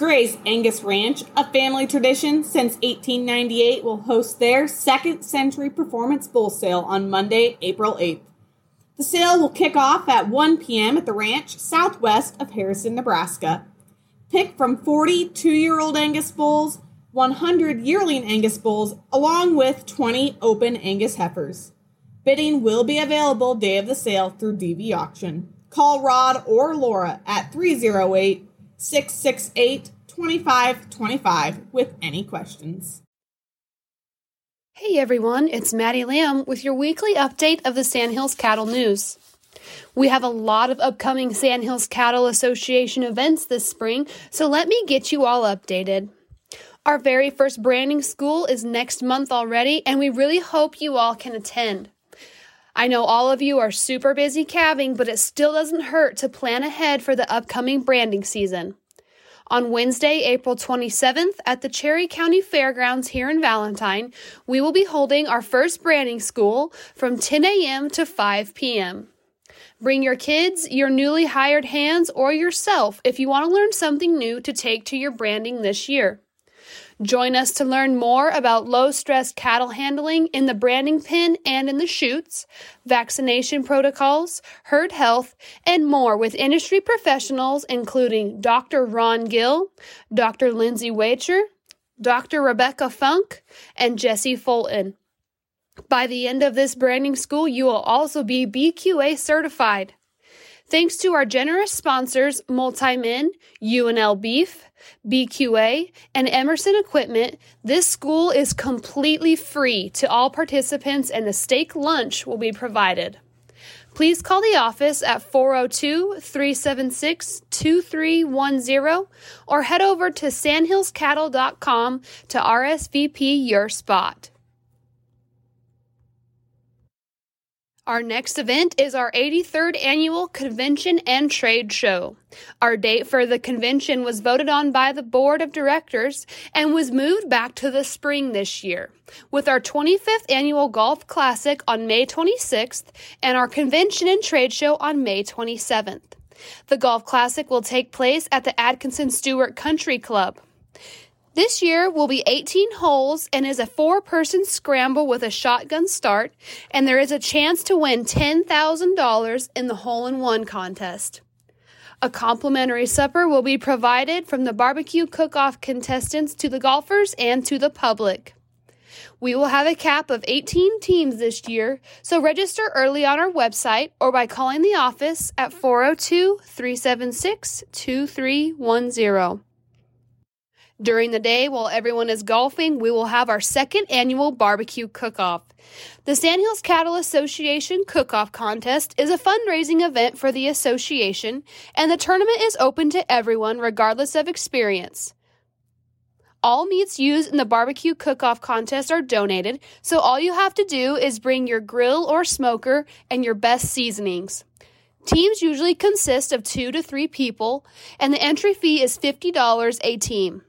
Gray's Angus Ranch, a family tradition since 1898, will host their second century performance bull sale on Monday, April 8th. The sale will kick off at 1 p.m. at the ranch southwest of Harrison, Nebraska. Pick from 42 year old Angus bulls, 100 yearling Angus bulls, along with 20 open Angus heifers. Bidding will be available day of the sale through DV Auction. Call Rod or Laura at 308 668 2525 with any questions. Hey everyone, it's Maddie Lamb with your weekly update of the Sandhills Cattle News. We have a lot of upcoming Sandhills Cattle Association events this spring, so let me get you all updated. Our very first branding school is next month already, and we really hope you all can attend. I know all of you are super busy calving, but it still doesn't hurt to plan ahead for the upcoming branding season. On Wednesday, April 27th, at the Cherry County Fairgrounds here in Valentine, we will be holding our first branding school from 10 a.m. to 5 p.m. Bring your kids, your newly hired hands, or yourself if you want to learn something new to take to your branding this year. Join us to learn more about low stress cattle handling in the branding pen and in the chutes, vaccination protocols, herd health, and more with industry professionals including Dr. Ron Gill, Dr. Lindsay Waechter, Dr. Rebecca Funk, and Jesse Fulton. By the end of this branding school, you will also be BQA certified. Thanks to our generous sponsors, Multimin, UNL Beef, BQA, and Emerson Equipment, this school is completely free to all participants and a steak lunch will be provided. Please call the office at 402 376 2310 or head over to sandhillscattle.com to RSVP your spot. Our next event is our 83rd annual convention and trade show. Our date for the convention was voted on by the board of directors and was moved back to the spring this year, with our 25th annual golf classic on May 26th and our convention and trade show on May 27th. The golf classic will take place at the Atkinson Stuart Country Club. This year will be 18 holes and is a four person scramble with a shotgun start, and there is a chance to win $10,000 in the hole in one contest. A complimentary supper will be provided from the barbecue cook off contestants to the golfers and to the public. We will have a cap of 18 teams this year, so register early on our website or by calling the office at 402 376 2310. During the day, while everyone is golfing, we will have our second annual barbecue cook off. The Sandhills Cattle Association Cook Off Contest is a fundraising event for the association, and the tournament is open to everyone regardless of experience. All meats used in the barbecue cook off contest are donated, so all you have to do is bring your grill or smoker and your best seasonings. Teams usually consist of two to three people, and the entry fee is $50 a team.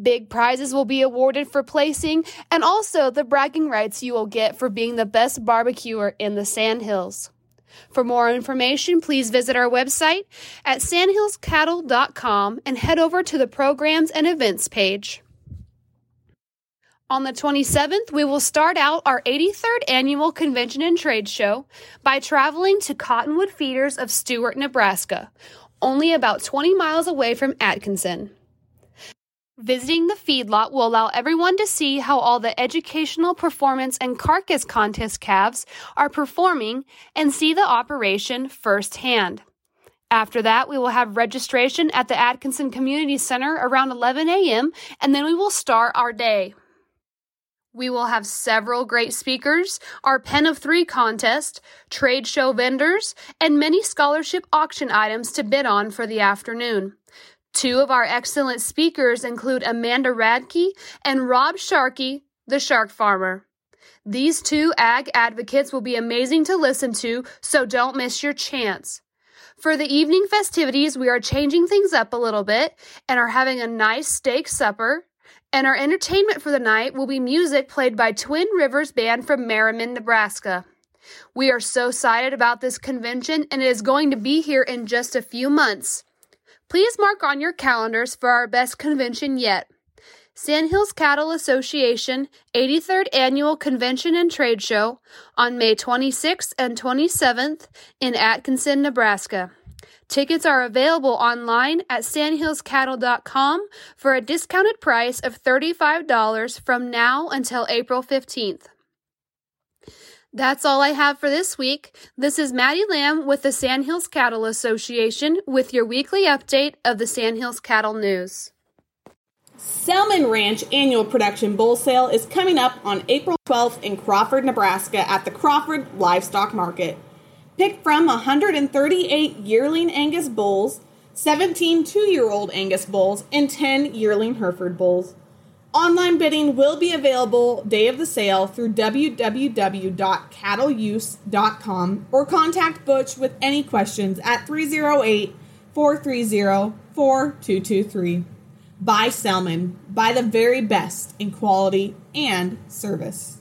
Big prizes will be awarded for placing, and also the bragging rights you will get for being the best barbecuer in the Sandhills. For more information, please visit our website at sandhillscattle.com and head over to the programs and events page. On the 27th, we will start out our 83rd annual convention and trade show by traveling to Cottonwood Feeders of Stuart, Nebraska, only about 20 miles away from Atkinson. Visiting the feedlot will allow everyone to see how all the educational performance and carcass contest calves are performing and see the operation firsthand. After that, we will have registration at the Atkinson Community Center around 11 a.m., and then we will start our day. We will have several great speakers, our Pen of Three contest, trade show vendors, and many scholarship auction items to bid on for the afternoon. Two of our excellent speakers include Amanda Radke and Rob Sharkey, the shark farmer. These two ag advocates will be amazing to listen to, so don't miss your chance. For the evening festivities, we are changing things up a little bit and are having a nice steak supper. And our entertainment for the night will be music played by Twin Rivers Band from Merriman, Nebraska. We are so excited about this convention and it is going to be here in just a few months. Please mark on your calendars for our best convention yet. Sandhills Cattle Association 83rd Annual Convention and Trade Show on May 26th and 27th in Atkinson, Nebraska. Tickets are available online at sandhillscattle.com for a discounted price of $35 from now until April 15th. That's all I have for this week. This is Maddie Lamb with the Sandhills Cattle Association with your weekly update of the Sandhills Cattle News. Selman Ranch annual production bull sale is coming up on April 12th in Crawford, Nebraska at the Crawford Livestock Market. Pick from 138 yearling Angus bulls, 17 two year old Angus bulls, and 10 yearling Hereford bulls. Online bidding will be available day of the sale through www.cattleusa.com or contact Butch with any questions at 308 430 4223. Buy Selman. Buy the very best in quality and service.